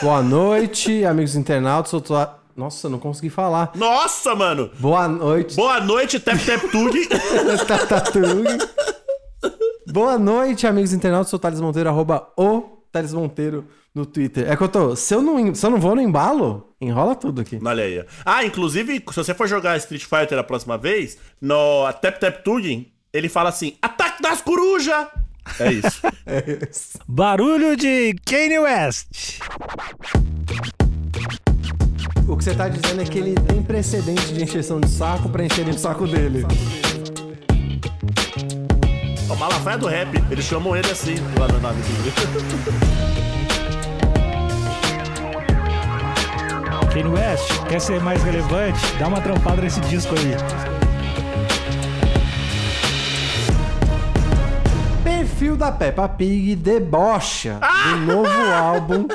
Boa noite, amigos internautas. Eu tô... Nossa, não consegui falar. Nossa, mano! Boa noite. Boa noite, Tep Tep Tug. Boa noite, amigos internautas. Sou o Thales Monteiro, arroba o Thales Monteiro no Twitter. É que eu tô. Se eu não, se eu não vou no embalo, enrola tudo aqui. Olha aí. Ah, inclusive, se você for jogar Street Fighter a próxima vez, no Tep Tep Tug, ele fala assim: Ataque das corujas! É isso. Barulho de Kanye West. O que você tá dizendo é que ele tem precedente de encheção de saco pra encherem o saco dele. o Malafaia do rap. Eles chamam ele assim lá na nave dele. Kanye West, quer ser mais relevante? Dá uma trampada nesse disco aí. Perfil da Peppa Pig debocha do novo álbum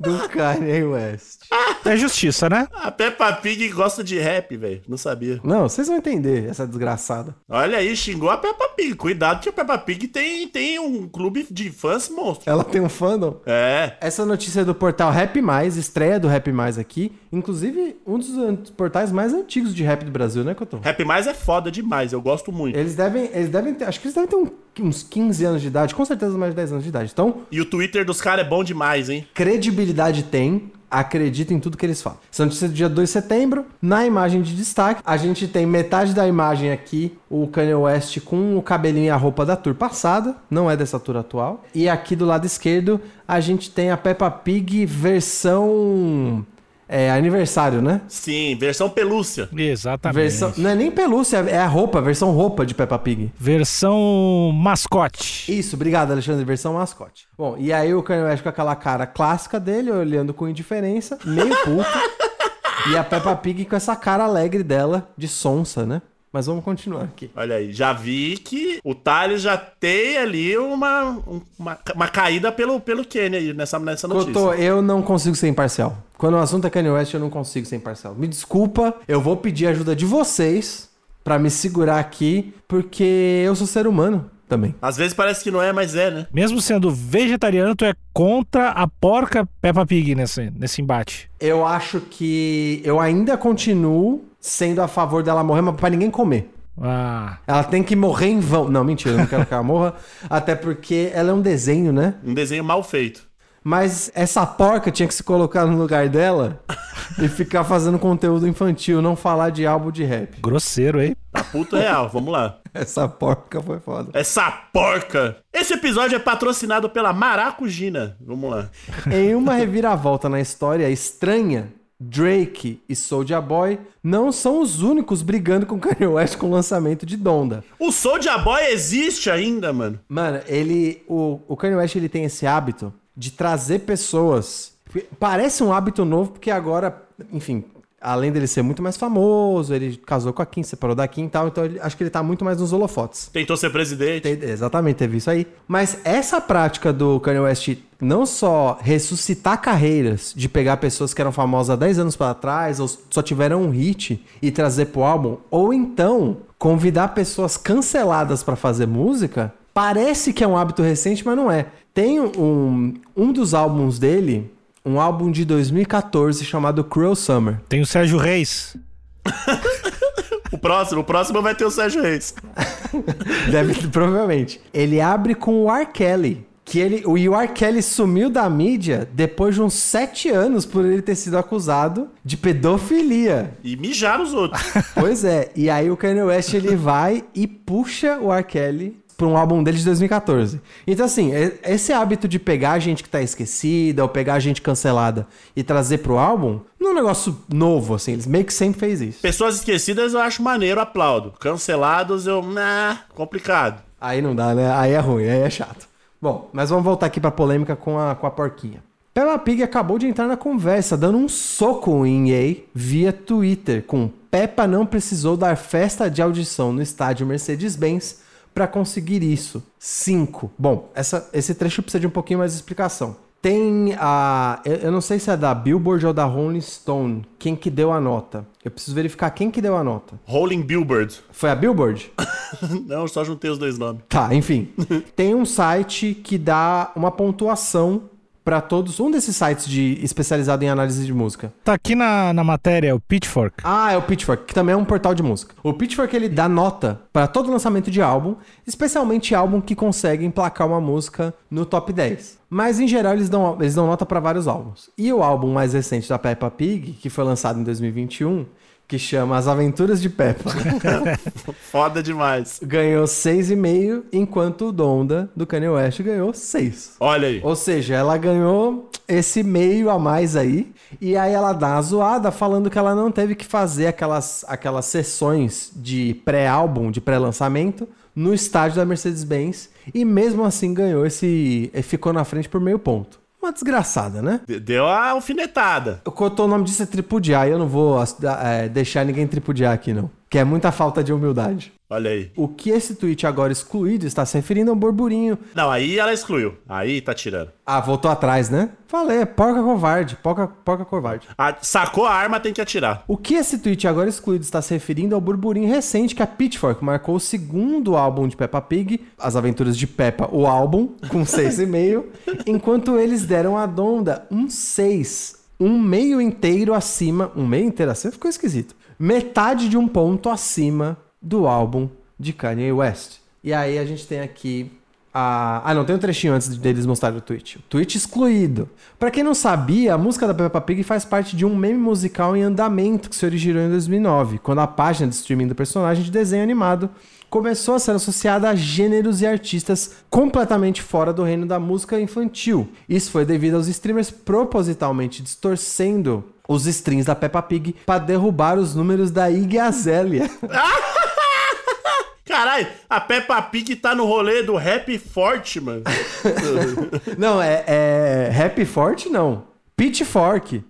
do Kanye West. É justiça, né? A Peppa Pig gosta de rap, velho. Não sabia. Não, vocês vão entender essa desgraçada. Olha aí, xingou a Peppa Pig. Cuidado que a Peppa Pig tem, tem um clube de fãs monstro. Ela tem um fandom. É. Essa notícia é do portal Rap Mais, estreia do Rap Mais aqui. Inclusive, um dos portais mais antigos de rap do Brasil, né, Cotô? Rap Mais é foda demais, eu gosto muito. Eles devem, eles devem ter, acho que eles devem ter um- uns 15 anos de idade, com certeza mais de 10 anos de idade. Então, E o Twitter dos caras é bom demais, hein? credibilidade tem, acredita em tudo que eles falam. Essa notícia é do dia 2 de setembro, na imagem de destaque, a gente tem metade da imagem aqui, o Kanye West com o cabelinho e a roupa da tour passada, não é dessa tour atual. E aqui do lado esquerdo, a gente tem a Peppa Pig versão é, aniversário, né? Sim, versão pelúcia. Exatamente. Versão, não é nem pelúcia, é a roupa, versão roupa de Peppa Pig. Versão mascote. Isso, obrigado, Alexandre. Versão mascote. Bom, e aí o Kanye West com aquela cara clássica dele, olhando com indiferença, meio puto. e a Peppa Pig com essa cara alegre dela, de sonsa, né? Mas vamos continuar aqui. Olha aí, já vi que o Thales já tem ali uma, um- uma, uma caída pelo, pelo Kenny aí nessa, nessa notícia. Cotô, eu não consigo ser imparcial. Quando o assunto é Kanye West, eu não consigo ser imparcial. Me desculpa, eu vou pedir ajuda de vocês pra me segurar aqui, porque eu sou ser humano também. Às vezes parece que não é, mas é, né? Mesmo sendo vegetariano, tu é contra a porca Peppa Pig nesse, nesse embate. Eu acho que eu ainda continuo sendo a favor dela morrer, mas pra ninguém comer. Ah, Ela tem que morrer em vão. Não, mentira, eu não quero que ela morra. Até porque ela é um desenho, né? Um desenho mal feito. Mas essa porca tinha que se colocar no lugar dela e ficar fazendo conteúdo infantil, não falar de álbum de rap. grosseiro, hein? Tá puto real, vamos lá. Essa porca foi foda. Essa porca! Esse episódio é patrocinado pela Maracujina. Vamos lá. Em uma reviravolta na história estranha, Drake e Soulja Boy não são os únicos brigando com Kanye West com o lançamento de Donda. O Soulja Boy existe ainda, mano. Mano, ele. O, o Kanye West ele tem esse hábito de trazer pessoas. Parece um hábito novo, porque agora, enfim, além dele ser muito mais famoso, ele casou com a Kim, separou da Kim e tal, então ele- acho que ele tá muito mais nos holofotes. Tentou ser presidente. Tem- exatamente, teve isso aí. Mas essa prática do Kanye West não só ressuscitar carreiras de pegar pessoas que eram famosas há 10 anos para trás ou só tiveram um hit e trazer pro álbum, ou então convidar pessoas canceladas para fazer música, parece que é um hábito recente, mas não é. Tem um, um dos álbuns dele, um álbum de 2014 chamado Cruel Summer. Tem o Sérgio Reis. O próximo, o próximo vai ter o Sérgio Reis. Deve, provavelmente. Ele abre com o R. Kelly. Que ele, o e o R. Kelly sumiu da mídia depois de uns sete anos por ele ter sido acusado de pedofilia. E mijar os outros. pois é. E aí o Kanye West ele vai e puxa o R. Kelly pra um álbum dele de 2014. Então, assim, e- esse hábito de pegar gente que tá esquecida ou pegar gente cancelada e trazer pro álbum, não é um negócio novo, assim. Eles meio que sempre fez isso. Pessoas esquecidas eu acho maneiro, aplaudo. Cancelados eu. Nah, complicado. Aí não dá, né? Aí é ruim, aí é chato. Bom, mas vamos voltar aqui pra polêmica com a, com a porquinha. Peppa Pig acabou de entrar na conversa, dando um soco em EA via Twitter, com Peppa não precisou dar festa de audição no estádio Mercedes-Benz para conseguir isso. 5. Bom, essa, esse trecho precisa de um pouquinho mais de explicação. Tem a. Eu, não sei se é da Billboard ou da Rolling Stone. Quem que deu a nota? Eu preciso verificar quem que deu a nota. Rolling Billboard. Foi a Billboard? Não, só juntei os dois nomes. Tá, enfim. Tem um site que dá uma pontuação para todos. Um desses sites de especializado em análise de música. Tá aqui na, na matéria, o Pitchfork. Ah, é o Pitchfork, que também é um portal de música. O Pitchfork ele dá nota para todo lançamento de álbum, especialmente álbum que consegue emplacar uma música no top 10. Mas em geral eles dão, eles dão nota para vários álbuns. E o álbum mais recente da Peppa Pig, que foi lançado em 2021, que chama As Aventuras de Peppa, Foda demais. ganhou 6,5, enquanto o Donda do Kanye West ganhou 6. Olha aí. Ou seja, ela ganhou esse meio a mais aí. E aí ela dá uma zoada falando que ela não teve que fazer aquelas, aquelas sessões de pré-álbum, de pré-lançamento, no estádio da Mercedes-Benz. E mesmo assim ganhou esse. Ficou na frente por meio ponto. Uma desgraçada, né? De- Deu a alfinetada. Eu contou o nome disso é tripudiar e eu não vou é, deixar ninguém tripudiar aqui, não. Que é muita falta de humildade. Olha aí. O que esse tweet agora excluído está se referindo a um burburinho Não, aí ela excluiu. Aí tá tirando. Ah, voltou atrás, né? Falei, é porca covarde, porca, porca covarde. Ah, sacou a arma, tem que atirar. O que esse tweet agora excluído está se referindo ao burburinho recente que a Pitchfork marcou o segundo álbum de Peppa Pig, As Aventuras de Peppa, o álbum, com 6,5, enquanto eles deram a Donda um 6. Um meio inteiro acima. Um meio inteiro acima ficou esquisito. Metade de um ponto acima do álbum de Kanye West. E aí a gente tem aqui a... Ah, não, tem um trechinho antes deles mostrarem o tweet. O tweet excluído. Pra quem não sabia, a música da Peppa Pig faz parte de um meme musical em andamento que se originou em 2009, quando a página de streaming do personagem de desenho animado começou a ser associada a gêneros e artistas completamente fora do reino da música infantil. Isso foi devido aos streamers propositalmente distorcendo os strings da Peppa Pig para derrubar os números da Iggy Azalea. Caralho, a Peppa Pig tá no rolê do rap forte, mano. não, é, é Happy Forte não. Pitchfork.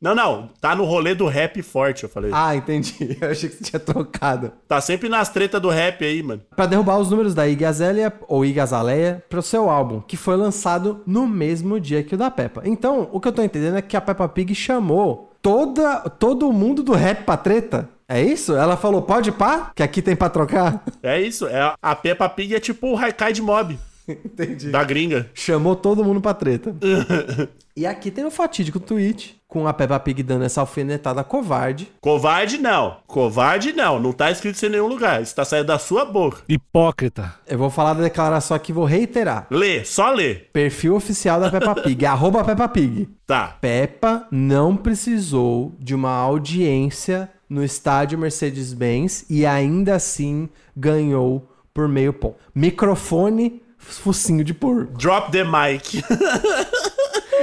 Não, não. Tá no rolê do rap forte, eu falei. Ah, entendi. Eu achei que você tinha trocado. Tá sempre nas tretas do rap aí, mano. Pra derrubar os números da Iggy Azalea, ou Iggy Azalea, pro seu álbum, que foi lançado no mesmo dia que o da Peppa. Então, o que eu tô entendendo é que a Peppa Pig chamou toda, todo mundo do rap pra treta. É isso? Ela falou, pode pá? Que aqui tem pra trocar? É isso. É, a Peppa Pig é tipo o Haikai de Mob, Entendi. da gringa. Chamou todo mundo pra treta. e aqui tem um fatídico tweet com a Peppa Pig dando essa alfinetada covarde. Covarde não. Covarde não. Não tá escrito isso em nenhum lugar. Isso tá saindo da sua boca. Hipócrita. Eu vou falar da declaração aqui, vou reiterar. Lê, só lê. Perfil oficial da Peppa Pig, arroba Peppa Pig. Tá. Peppa não precisou de uma audiência no estádio Mercedes-Benz e ainda assim ganhou por meio ponto. Microfone, focinho de porco. Drop the mic.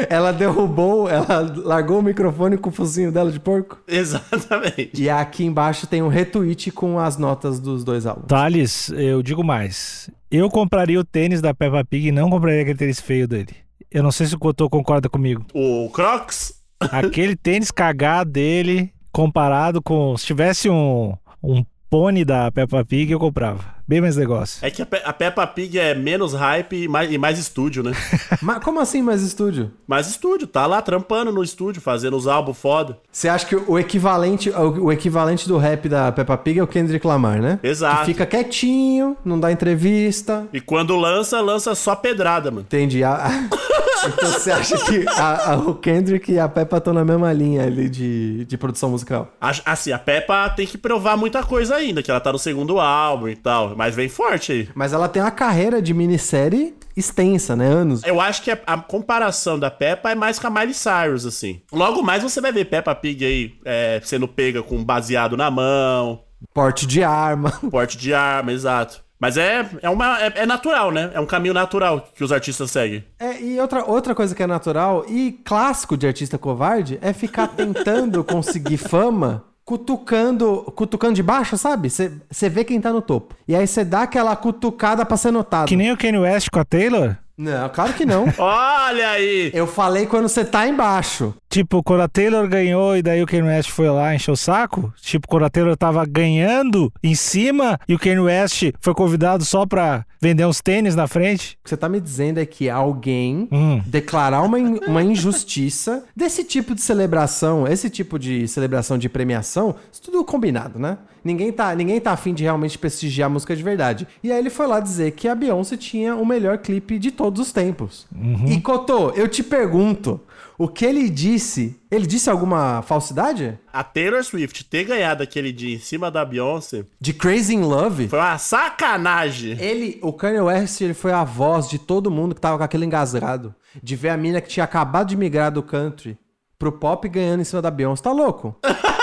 Ela derrubou, ela largou o microfone com o focinho dela de porco. Exatamente. E aqui embaixo tem um retweet com as notas dos dois álbuns. Thales, eu digo mais. Eu compraria o tênis da Peppa Pig e não compraria aquele tênis feio dele. Eu não sei se o Cotô concorda comigo. O Crocs. Aquele tênis cagado dele, comparado com. Se tivesse um, um pônei da Peppa Pig, eu comprava. Bem mais negócio. É que a, Pe a Peppa Pig é menos hype e mais, e mais estúdio, né? Mas como assim mais estúdio? mais estúdio. Tá lá trampando no estúdio, fazendo os álbuns foda. Você acha que o equivalente, o o equivalente do rap da Peppa Pig é o Kendrick Lamar, né? Exato. Que fica quietinho, não dá entrevista. E quando lança, lança só pedrada, mano. Entendi. A- a- Então você acha que a- a- o Kendrick e a Peppa estão na mesma linha ali de, de produção musical? Assim, a Peppa tem que provar muita coisa ainda, que ela tá no segundo álbum e tal. Mas vem forte aí. Mas ela tem uma carreira de minissérie extensa, né? Anos. Eu acho que a, a comparação da Peppa é mais com a Miley Cyrus, assim. Logo mais você vai ver Peppa Pig aí é, sendo pega com baseado na mão, Porte de arma. porte de arma, exato. Mas é, é, uma, é, é natural, né? É um caminho natural que os artistas seguem. É, e outra, outra coisa que é natural e clássico de artista covarde é ficar tentando conseguir fama cutucando, cutucando de baixo, sabe? Você vê quem tá no topo. E aí você dá aquela cutucada pra ser notado. Que nem o Kanye West com a Taylor. Não, claro que não. Olha aí! Eu falei quando você tá embaixo. Tipo, quando a Taylor ganhou e daí o Kanye West foi lá encher o saco? Tipo, quando a Taylor tava ganhando em cima e o Kanye West foi convidado só pra vender uns tênis na frente? O que você tá me dizendo é que alguém Hum. declarar uma, in- uma injustiça desse tipo de celebração, esse tipo de celebração de premiação, isso tudo combinado, né? Ninguém tá, ninguém tá afim de realmente prestigiar a música de verdade. E aí ele foi lá dizer que a Beyoncé tinha o melhor clipe de todos os tempos. E Cotô, eu te pergunto, o que ele disse, ele disse alguma falsidade? A Taylor Swift ter ganhado aquele dia em cima da Beyoncé De Crazy in Love? foi uma sacanagem. Ele, o Kanye West, ele foi a voz de todo mundo que tava com aquele engasgado. De ver a mina que tinha acabado de migrar do country pro pop ganhando em cima da Beyoncé. Tá louco?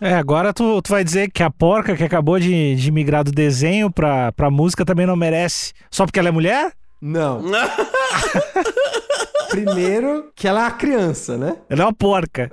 É, agora tu, tu vai dizer que a porca que acabou de, de migrar do desenho pra, pra música também não merece. Só porque ela é mulher? Não. Primeiro, que ela é uma criança, né? Ela é uma porca.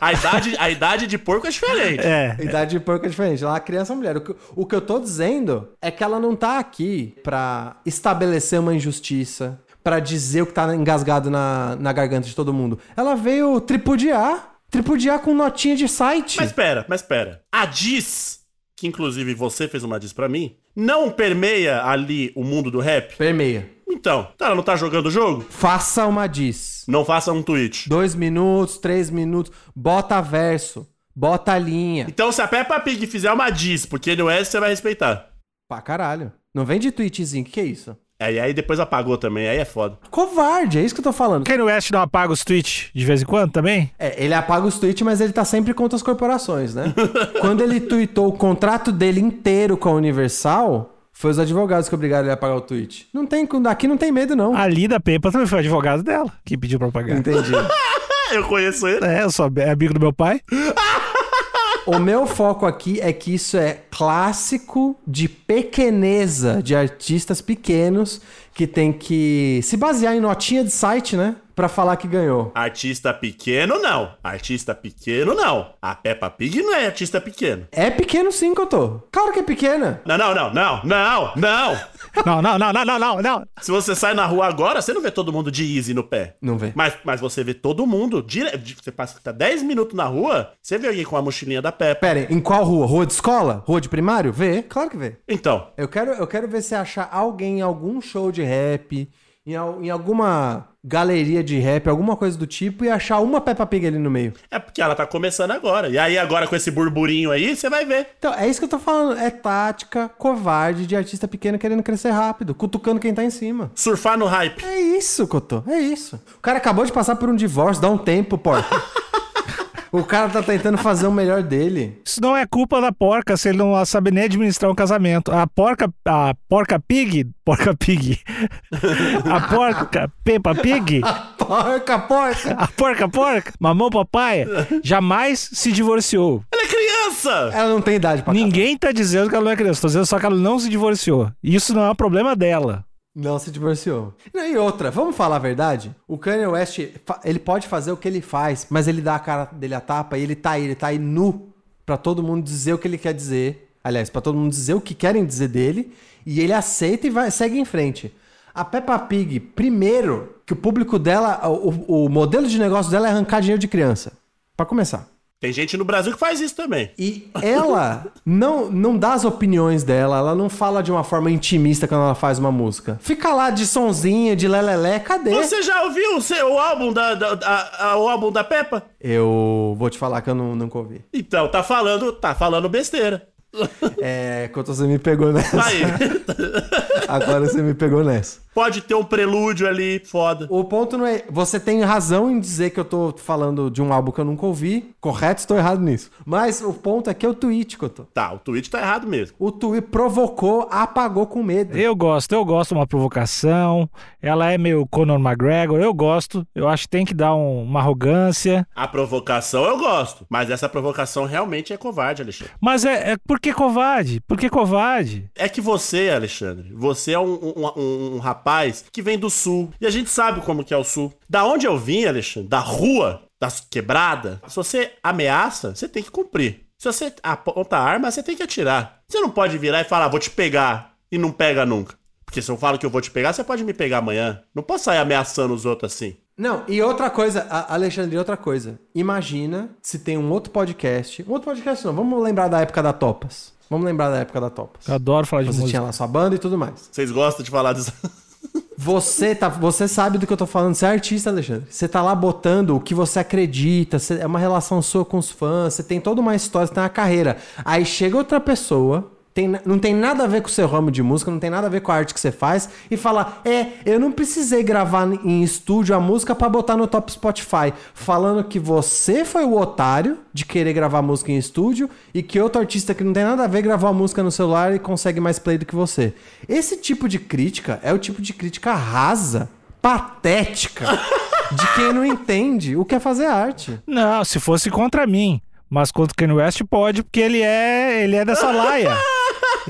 A idade, a idade de porco é diferente. É. A idade de porco é diferente. Ela é uma criança ou mulher. O que, o que eu tô dizendo é que ela não tá aqui pra estabelecer uma injustiça, pra dizer o que tá engasgado na, na garganta de todo mundo. Ela veio tripudiar. Tripudiar com notinha de site. Mas pera, mas pera. A Diz, que inclusive você fez uma Diz pra mim, não permeia ali o mundo do rap? Permeia. Então, ela não tá jogando o jogo? Faça uma diz. Não faça um tweet. Dois minutos, três minutos. Bota verso. Bota linha. Então, se a Peppa Pig fizer uma Diz porque ele é você vai respeitar. Pra caralho. Não vem de tweetzinho. Que que é isso? É, e aí depois apagou também, aí é foda. Covarde, é isso que eu tô falando. Kanye West não apaga os tweets de vez em quando também? É, ele apaga os tweets, mas ele tá sempre contra as corporações, né? Quando ele tweetou o contrato dele inteiro com a Universal, foi os advogados que obrigaram ele a apagar o tweet. Não tem, aqui não tem medo, não. A Lida Pepa também foi advogado dela, que pediu pra pagar. Entendi. Ah, eu conheço ele. É, eu sou é amigo do meu pai. O meu foco aqui é que isso é clássico de pequeneza de artistas pequenos que tem que se basear em notinha de site, né? Pra falar que ganhou. Artista pequeno, não. Artista pequeno, não. A Peppa Pig não é artista pequeno. É pequeno sim que eu tô. Claro que é pequena. Não, não, não, não, não, não. Não, não, não, não, não, não, não. Se você sai na rua agora, você não vê todo mundo de easy no pé. Não vê. Mas, mas você vê todo mundo. Dire... Você passa tá 10 minutos na rua, você vê alguém com a mochilinha da Peppa. Pera, aí, em qual rua? Rua de escola? Rua de primário? Vê? Claro que vê. Então, Eu quero, eu quero ver se achar alguém em algum show de rap, em, em alguma galeria de rap, alguma coisa do tipo, e achar uma Peppa Pig ali no meio. é porque ela tá começando agora. E aí, agora com esse burburinho aí, você vai ver. Então, é isso que eu tô falando. É tática covarde de artista pequeno querendo crescer rápido, cutucando quem tá em cima. Surfar no hype. É isso, Cotô. É isso. O cara acabou de passar por um divórcio, dá um tempo, porca. o cara tá tentando fazer o melhor dele. Isso não é culpa da porca se ele não sabe nem administrar um casamento. A porca, a porca pig, porca pig. A porca Peppa Pig, Porca, porca! a porca porca, mamão papai, jamais se divorciou. Ela é criança! Ela não tem idade pra casar. Ninguém tá dizendo que ela não é criança, tô dizendo só que ela não se divorciou. Isso não é um problema dela. Não se divorciou. E outra, vamos falar a verdade? O Kanye West, ele pode fazer o que ele faz, mas ele dá a cara dele a tapa e ele tá aí, ele tá aí nu pra todo mundo dizer o que ele quer dizer. Aliás, pra todo mundo dizer o que querem dizer dele e ele aceita e vai, segue em frente. A Peppa Pig, primeiro, que o público dela, o, o modelo de negócio dela é arrancar dinheiro de criança. Pra começar. Tem gente no Brasil que faz isso também. E ela não, não dá as opiniões dela, ela não fala de uma forma intimista quando ela faz uma música. Fica lá de sonzinha, de lelelé, cadê? Você já ouviu o, seu, o álbum da, da- a- a- o álbum da Peppa? Eu vou te falar que eu não, nunca ouvi. Então, tá falando, tá falando besteira. É, quando você me pegou nessa. Aí. Agora você me pegou nessa. Pode ter um prelúdio ali, foda. O ponto não é. Você tem razão em dizer que eu tô falando de um álbum que eu nunca ouvi. Correto, estou errado nisso. Mas o ponto é que é o tweet que eu tô. Tá, o tweet tá errado mesmo. O tweet provocou, apagou com medo. Eu gosto, eu gosto de uma provocação. Ela é meio Conor McGregor, eu gosto. Eu acho que tem que dar um- uma arrogância. A provocação eu gosto, mas essa provocação realmente é covarde, Alexandre. Mas é, é por que covarde? Por que covarde? É que você, Alexandre, você é um, um- um- um rapaz que vem do sul. E a gente sabe como que é o sul. Da onde eu vim, Alexandre, da rua, das quebrada, se você ameaça, você tem que cumprir. Se você aponta a arma, você tem que atirar. Você não pode virar e falar, vou te pegar, e não pega nunca. Porque se eu falo que eu vou te pegar, você pode me pegar amanhã. Não posso sair ameaçando os outros assim. Não, e outra coisa, Alexandre, outra coisa. Imagina se tem um outro podcast. Um outro podcast não, vamos lembrar da época da Topas. Vamos lembrar da época da Topas. Eu adoro falar de Você música. tinha lá sua banda e tudo mais. Vocês gostam de falar disso? Você, tá, você sabe do que eu tô falando, você é artista, Alexandre. Você tá lá botando o que você acredita, você- é uma relação sua com os fãs, você tem toda uma história, você tem uma carreira. Aí chega outra pessoa, tem, não tem nada a ver com o seu ramo de música, não tem nada a ver com a arte que você faz, e fala: É, eu não precisei gravar em estúdio a música pra botar no top Spotify. Falando que você foi o otário de querer gravar música em estúdio e que outro artista que não tem nada a ver gravou a música no celular e consegue mais play do que você. Esse tipo de crítica é o tipo de crítica rasa, patética, de quem não entende o que é fazer arte. Não, se fosse contra mim. Mas contra o Kanye West pode, porque ele é, ele é dessa laia.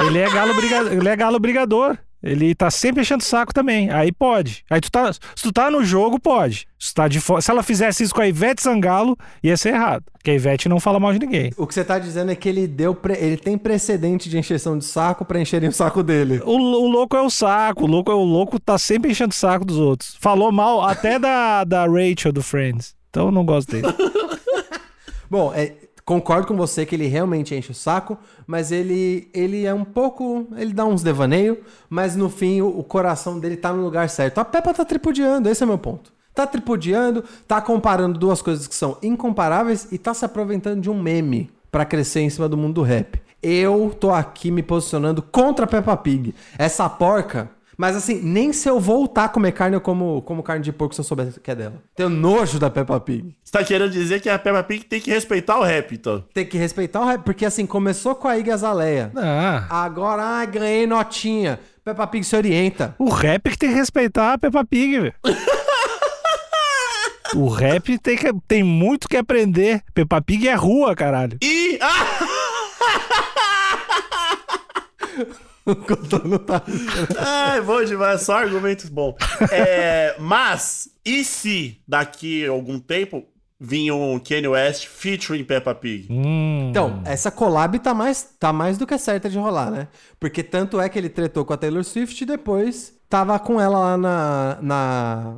ele, é galo briga, ele é galo brigador. Ele tá sempre enchendo o saco também. Aí pode. Aí tu tá, se tu tá no jogo, pode. Se, tá de fo- se ela fizesse isso com a Ivete Sangalo, ia ser errado. Porque a Ivete não fala mal de ninguém. O que você tá dizendo é que ele deu pre- ele tem precedente de encheção de saco pra encherem o saco dele. O, o louco é o saco. O louco é o louco, tá sempre enchendo o saco dos outros. Falou mal até da, da Rachel do Friends. Então eu não gosto dele. Bom, é, concordo com você que ele realmente enche o saco, mas ele, ele é um pouco. Ele dá uns devaneio, mas no fim o, o coração dele tá no lugar certo. A Peppa tá tripudiando, esse é meu ponto. Tá tripudiando, tá comparando duas coisas que são incomparáveis e tá se aproveitando de um meme pra crescer em cima do mundo do rap. Eu tô aqui me posicionando contra a Peppa Pig. Essa porca. Mas assim, nem se eu voltar a comer carne, eu como, como carne de porco se eu souber que é dela. Tenho nojo da Peppa Pig. Você tá querendo dizer que a Peppa Pig tem que respeitar o rap, então. Tem que respeitar o rap, porque assim, começou com a Iggy Azaleia. Ah, Agora, ai, ganhei notinha. Peppa Pig se orienta. o rap que tem que respeitar a Peppa Pig, velho. O rap tem, que, tem muito que aprender. Peppa Pig é rua, caralho. E. Ah! O Cotono tá... Ai, bom demais, só argumentos bons. É, mas, e se daqui a algum tempo vinha um Kanye West featuring Peppa Pig? Hum. Então, essa collab tá mais, tá mais do que certa de rolar, né? Porque tanto é que ele tretou com a Taylor Swift e depois tava com ela lá na... na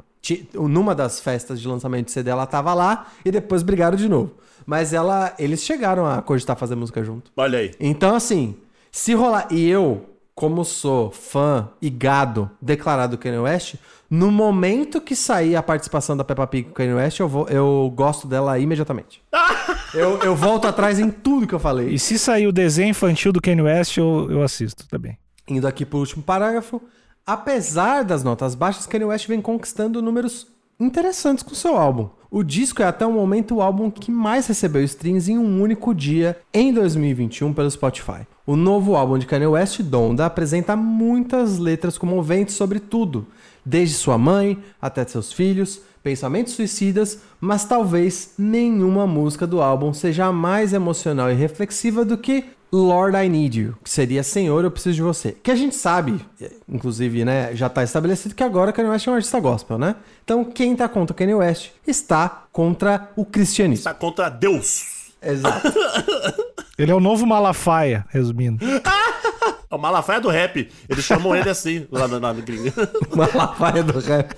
numa das festas de lançamento de CD, ela tava lá e depois brigaram de novo. Mas ela, eles chegaram a cogitar fazer música junto. Olha aí. Então, assim, se rolar. E eu, como sou fã e gado declarado do Kanye West, no momento que sair a participação da Peppa Pig com o Kanye West, eu, vou, eu gosto dela imediatamente. eu, eu volto atrás em tudo que eu falei. E se sair o desenho infantil do Kanye West, eu, eu assisto também. Indo aqui pro último parágrafo. Apesar das notas baixas, Kanye West vem conquistando números interessantes com seu álbum. O disco é até o momento o álbum que mais recebeu streams em um único dia em 2021 pelo Spotify. O novo álbum de Kanye West, Donda, apresenta muitas letras comoventes sobre tudo, desde sua mãe até seus filhos, pensamentos suicidas, mas talvez nenhuma música do álbum seja mais emocional e reflexiva do que Lord I Need You, que seria Senhor, eu preciso de você. Que a gente sabe, inclusive, né, já tá estabelecido que agora Kanye West é um artista gospel, né? Então, quem tá contra Kanye West está contra o cristianismo. Tá contra Deus. Exato. Ele é o novo Malafaia, resumindo. É o Malafaia do rap. Eles chamam ele assim, lá na, na gringa. Malafaia do rap.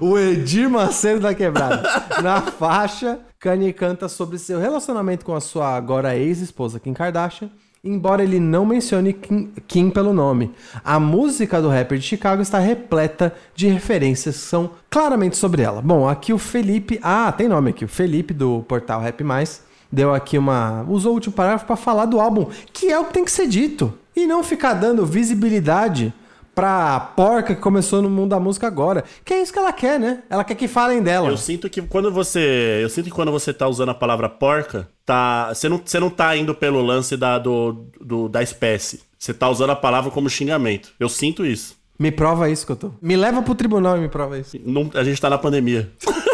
O Edir Macedo da Quebrada. Na faixa, Kanye canta sobre seu relacionamento com a sua agora ex-esposa Kim Kardashian, embora ele não mencione Kim, Kim pelo nome. A música do rapper de Chicago está repleta de referências que são claramente sobre ela. Bom, aqui o Felipe... Ah, tem nome aqui. O Felipe do portal Rap Mais deu aqui uma... Usou o último parágrafo para falar do álbum, que é o que tem que ser dito. E não ficar dando visibilidade pra porca que começou no mundo da música agora. Que é isso que ela quer, né? Ela quer que falem dela. Eu sinto que quando você. Eu sinto que quando você tá usando a palavra porca, tá. Você não, você não tá indo pelo lance da, do, do- da espécie. Você tá usando a palavra como xingamento. Eu sinto isso. Me prova isso que eu tô. Me leva pro tribunal e me prova isso. Não- a gente tá na pandemia.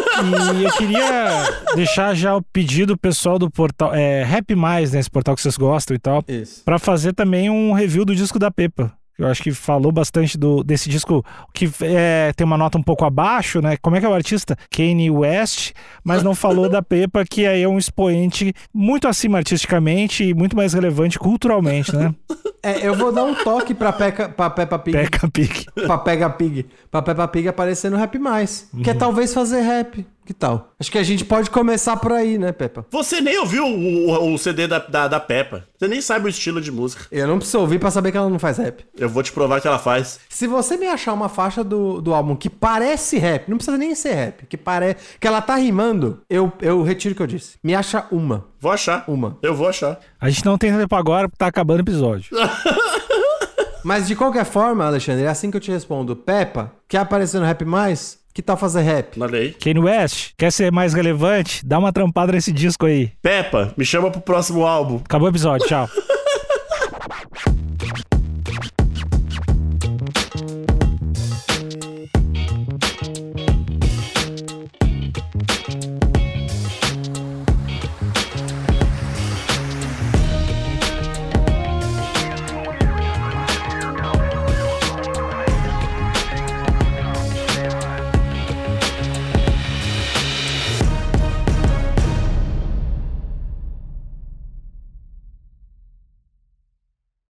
E eu queria deixar já o pedido pessoal do portal, é, Rap Mais, né, esse portal que vocês gostam e tal, Isso. pra fazer também um review do disco da Pepa. Eu acho que falou bastante do, desse disco que é, tem uma nota um pouco abaixo, né? Como é que é o artista? Kanye West, mas não falou da Pepa, que aí é um expoente muito acima artisticamente e muito mais relevante culturalmente, né? É, eu vou dar um toque pra, Peca, pra Peppa Pig. Pecca Pig. pra Pega Pig. Pra Peppa Pig aparecer no Rap Mais. Que é talvez fazer rap. Que tal? Acho que a gente pode começar por aí, né, Peppa? Você nem ouviu o, o- o CD da, da, da Peppa. Você nem sabe o estilo de música. Eu não preciso ouvir pra saber que ela não faz rap. Eu vou te provar que ela faz. Se você me achar uma faixa do, do álbum que parece rap, não precisa nem ser rap, que parece que ela tá rimando, eu, eu retiro o que eu disse. Me acha uma. Vou achar. Uma. Eu vou achar. A gente não tem tempo agora porque tá acabando o episódio. Mas de qualquer forma, Alexandre, é assim que eu te respondo. Peppa, quer aparecer no Rap Mais? que tá fazendo rap. Olha aí. Kanye West, quer ser mais relevante? Dá uma trampada nesse disco aí. Peppa, me chama pro próximo álbum. Acabou o episódio, tchau.